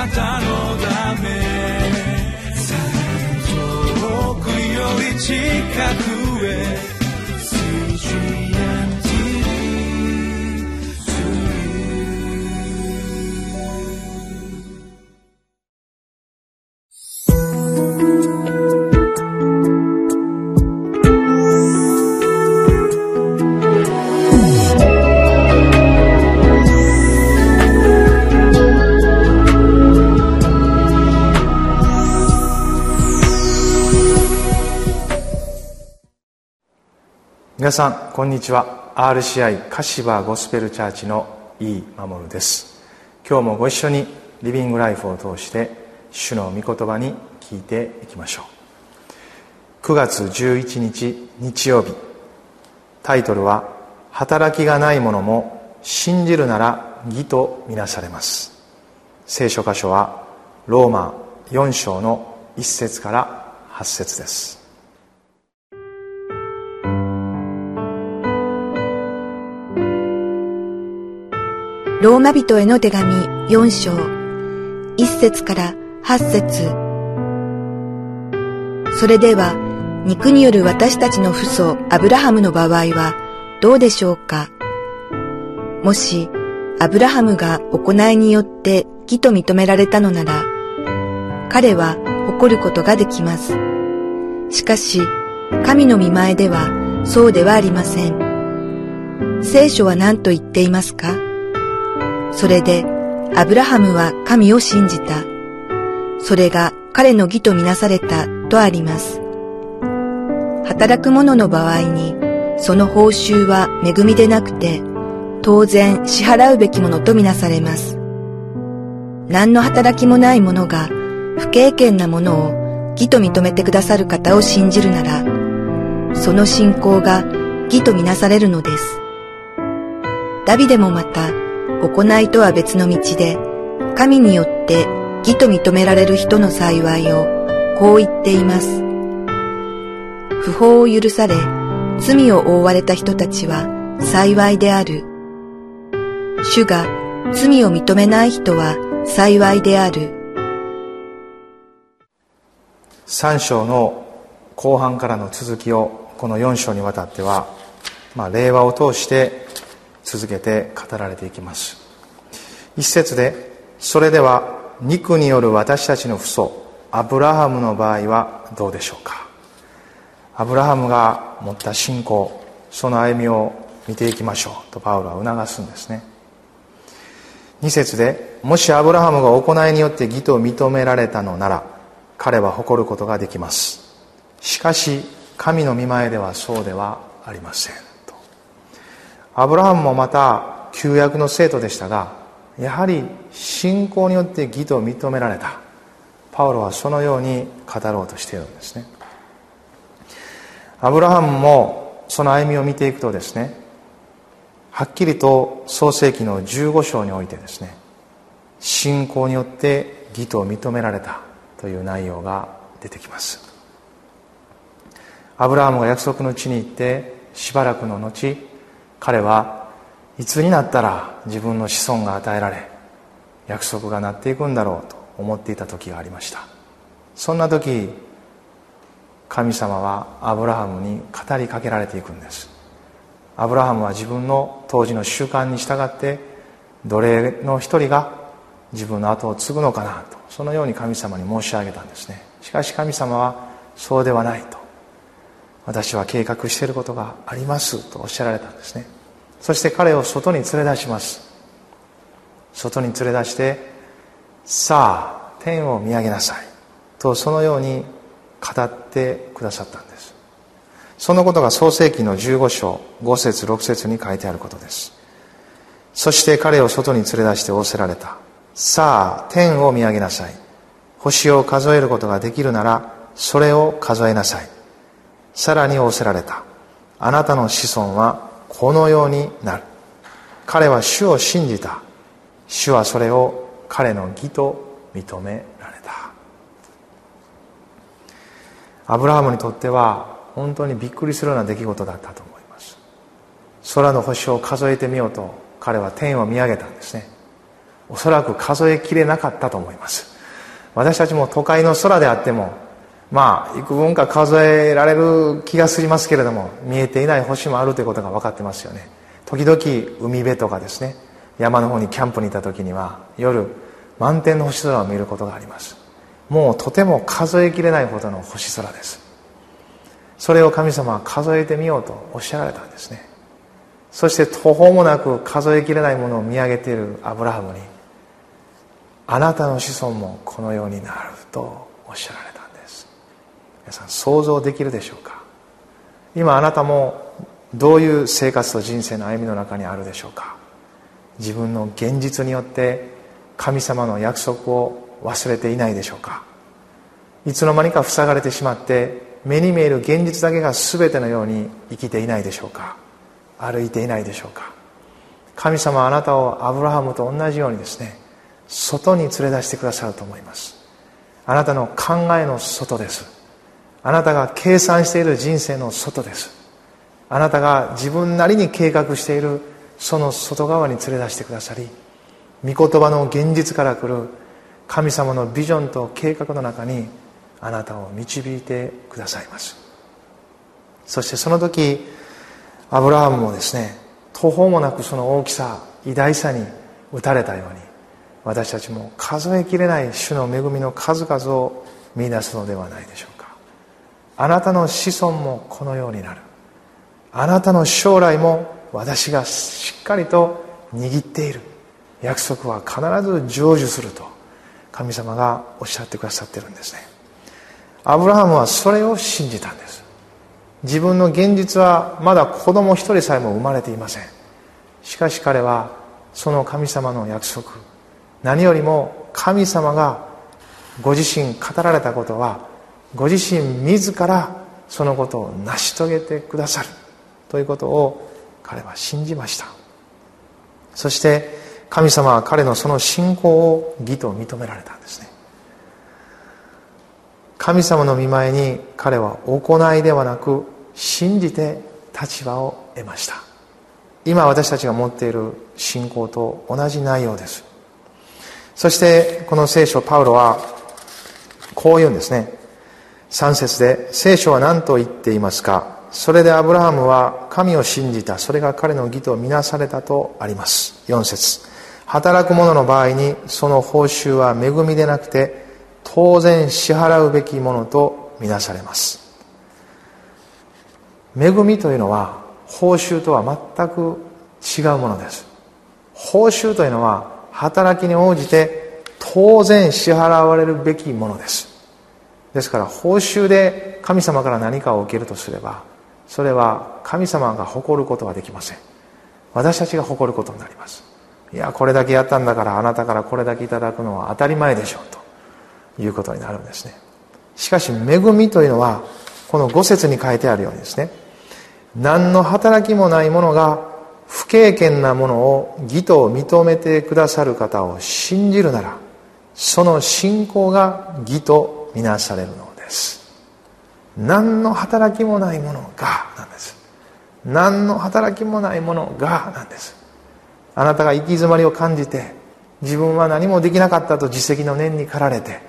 なたのため。遠くより近く。皆さんこんにちは。RCI 柏ゴスペルチャーチの井伊守です。今日もご一緒にリビングライフを通して主の御言葉に聞いていきましょう。9月11日日曜日。タイトルは「働きがない者も信じるなら義とみなされます」聖書箇所はローマ4章の1節から8節です。ローマ人への手紙4章、1節から8節それでは、肉による私たちの父祖アブラハムの場合はどうでしょうか？もし、アブラハムが行いによって義と認められたのなら、彼は誇ることができます。しかし、神の見前ではそうではありません。聖書は何と言っていますか？それで、アブラハムは神を信じた。それが彼の義とみなされたとあります。働く者の場合に、その報酬は恵みでなくて、当然支払うべきものとみなされます。何の働きもない者が不経験なものを義と認めてくださる方を信じるなら、その信仰が義とみなされるのです。ダビデもまた、行いとは別の道で、神によって義と認められる人の幸いをこう言っています。不法を許され、罪を覆われた人たちは幸いである。主が罪を認めない人は幸いである。3章の後半からの続きをこの4章にわたっては、まあ、令和を通して続けて語られていきます。一節でそれでは肉による私たちの父祖アブラハムの場合はどうでしょうか？アブラハムが持った信仰その歩みを見ていきましょうとパウロは促すんですね。二節でもしアブラハムが行いによって義と認められたのなら彼は誇ることができます。しかし神の見前ではそうではありません。アブラハムもまた旧約の生徒でしたがやはり信仰によって義と認められた。パウロはそのように語ろうとしているんですね。アブラハムもその歩みを見ていくとですねはっきりと創世紀の15章においてですね信仰によって義と認められたという内容が出てきます。アブラハムが約束の地に行ってしばらくの後彼はいつになったら自分の子孫が与えられ約束がなっていくんだろうと思っていた時がありました。そんな時神様はアブラハムに語りかけられていくんです。アブラハムは自分の当時の習慣に従って奴隷の一人が自分の後を継ぐのかなとそのように神様に申し上げたんですね。しかし神様はそうではないと。私は計画していることがありますとおっしゃられたんですね。そして彼を外に連れ出します。外に連れ出してさあ天を見上げなさい。とそのように語ってくださったんです。そのことが創世紀の15章5節6節に書いてあることです。そして彼を外に連れ出して仰せられた。さあ天を見上げなさい。星を数えることができるならそれを数えなさい。さらに仰せられた。あなたの子孫はこのようになる。彼は主を信じた。主はそれを彼の義と認められた。アブラハムにとっては本当にびっくりするような出来事だったと思います。空の星を数えてみようと彼は天を見上げたんですね。おそらく数えきれなかったと思います。私たちも都会の空であってもまあ幾分か数えられる気がしますけれども見えていない星もあるということが分かってますよね。時々海辺とかですね山の方にキャンプにいた時には夜満天の星空を見ることがあります。もうとても数えきれないほどの星空です。それを神様は数えてみようとおっしゃられたんですね。そして途方もなく数えきれないものを見上げているアブラハムにあなたの子孫もこのようになるとおっしゃられた。皆さん想像できるでしょうか？今あなたもどういう生活と人生の歩みの中にあるでしょうか？自分の現実によって神様の約束を忘れていないでしょうか？いつの間にか塞がれてしまって目に見える現実だけが全てのように生きていないでしょうか？歩いていないでしょうか？神様はあなたをアブラハムと同じようにですね外に連れ出してくださると思います。あなたの考えの外です。あなたが計算している人生の外です。あなたが自分なりに計画しているその外側に連れ出してくださり御言葉の現実から来る神様のビジョンと計画の中にあなたを導いてくださいます。そしてその時アブラハムもですね途方もなくその大きさ偉大さに打たれたように私たちも数えきれない主の恵みの数々を見出すのではないでしょうか。あなたの子孫もこのようになる。あなたの将来も私がしっかりと握っている。約束は必ず成就すると。神様がおっしゃってくださってるんですね。アブラハムはそれを信じたんです。自分の現実はまだ子供一人さえも生まれていません。しかし彼はその神様の約束何よりも神様がご自身語られたことはご自身自らそのことを成し遂げてくださる。ということを彼は信じました。そして神様は彼のその信仰を義と認められたんですね。神様の見前に彼は行いではなく信じて立場を得ました。今私たちが持っている信仰と同じ内容です。そしてこの聖書パウロはこう言うんですね。3節で聖書は何と言っていますか？それでアブラハムは神を信じた。それが彼の義とみなされたとあります。4節。働く者の場合にその報酬は恵みでなくて当然支払うべきものとみなされます。恵みというのは報酬とは全く違うものです。報酬というのは働きに応じて当然支払われるべきものです。ですから報酬で神様から何かを受けるとすればそれは神様が誇ることはできません。私たちが誇ることになります。いやこれだけやったんだからあなたからこれだけいただくのは当たり前でしょうと。いうことになるんですね。しかし恵みというのはこの五節に書いてあるようにですね。何の働きもないものが不経験なものを義と認めてくださる方を信じるならその信仰が義とみなされるのです。何の働きもないものがなんです。何の働きもないものがなんです。あなたが行き詰まりを感じて自分は何もできなかったと自責の念に駆られて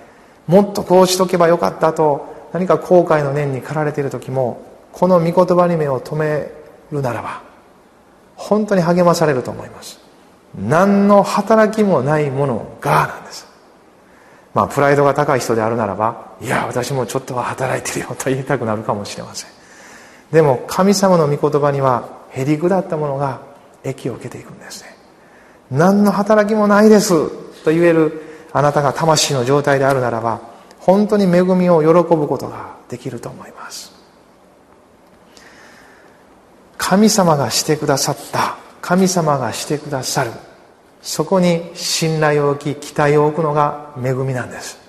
もっとこうしとけばよかったと何か後悔の念に駆られている時もこの御言葉に目を留めるならば本当に励まされると思います。何の働きもないものがなんです。まあプライドが高い人であるならばいや私もちょっとは働いてるよと言いたくなるかもしれません。でも神様の御言葉にはへりくだったものが益を受けていくんですね。何の働きもないですと言えるあなたが魂の状態であるならば本当に恵みを喜ぶことができると思います。神様がしてくださった神様がしてくださるそこに信頼を置き期待を置くのが恵みなんです。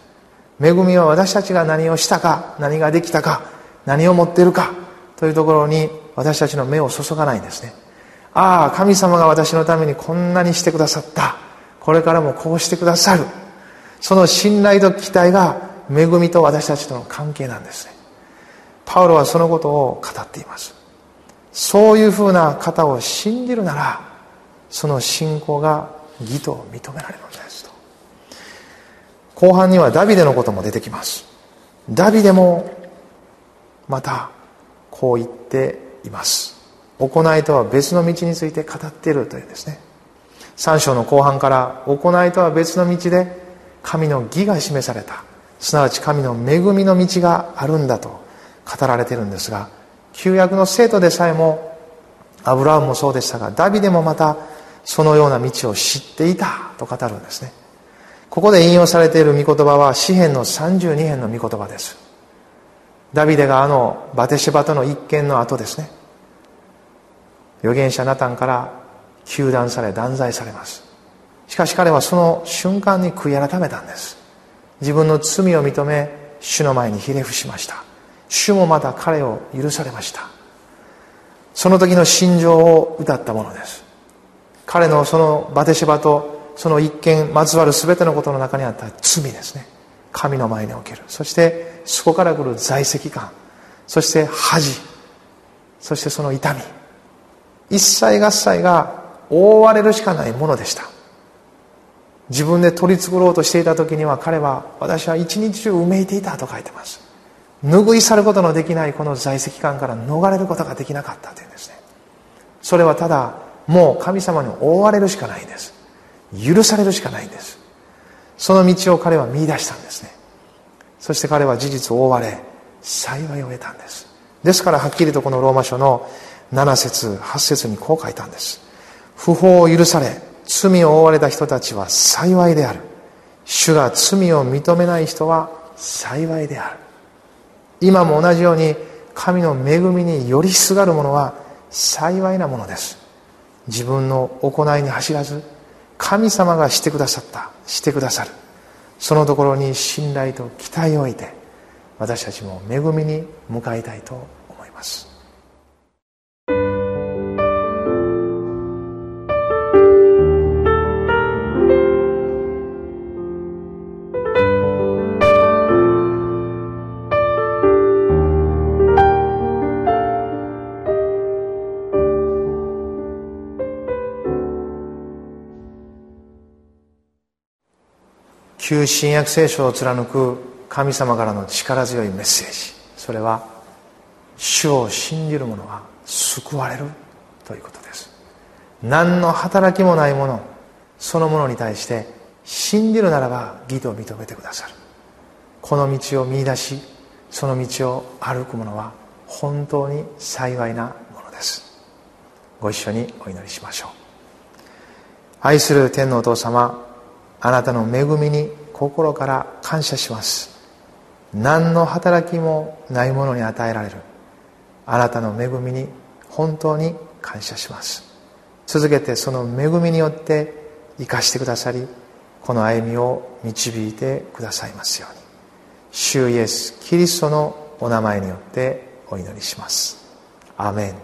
恵みは私たちが何をしたか何ができたか何を持っているかというところに私たちの目を注がないんですね。ああ神様が私のためにこんなにしてくださった。これからもこうしてくださる。その信頼と期待が恵みと私たちとの関係なんですね。パウロはそのことを語っています。そういうふうな方を信じるならその信仰が義と認められるんです。と後半にはダビデのことも出てきます。ダビデもまたこう言っています。行いとは別の道について語っているというですね。3章の後半から行いとは別の道で神の義が示された。すなわち神の恵みの道があるんだと語られているんですが旧約の生徒でさえもアブラハムもそうでしたがダビデもまたそのような道を知っていたと語るんですね。ここで引用されている御言葉は詩篇の32編の御言葉です。ダビデがあのバテシバとの一件の後ですね。預言者ナタンから糾弾され断罪されます。しかし彼はその瞬間に悔い改めたんです。自分の罪を認め主の前にひれ伏しました。主もまた彼を許されました。その時の心情を歌ったものです。彼のそのバテシバとその一見まつわる全てのことの中にあった罪ですね。神の前における。そしてそこから来る在籍感。そして恥。そしてその痛み。一切合切が覆われるしかないものでした。自分で取り繕ろうとしていた時には彼は私は一日中うめいていたと書いてます。拭い去ることのできないこの在籍感から逃れることができなかったというんですね。それはただもう神様に覆われるしかないんです。許されるしかないんです。その道を彼は見出したんですね。そして彼は事実を覆われ幸いを得たんです。ですからはっきりとこのローマ書の7節8節にこう書いたんです。不法を許され罪を負われた人たちは幸いである。主が罪を認めない人は幸いである。今も同じように神の恵みによりすがる者は幸いなものです。自分の行いに走らず神様がしてくださったしてくださる。そのところに信頼と期待を置いて私たちも恵みに向かいたいと思います。旧新約聖書を貫く神様からの力強いメッセージ。それは主を信じる者は救われるということです。何の働きもないものそのものに対して信じるならば義と認めてくださる。この道を見出しその道を歩く者は本当に幸いなものです。ご一緒にお祈りしましょう。愛する天のお父様あなたの恵みに心から感謝します。何の働きもないものに与えられる。あなたの恵みに本当に感謝します。続けてその恵みによって生かしてくださりこの歩みを導いてくださいますように。主イエスキリストのお名前によってお祈りします。アメン。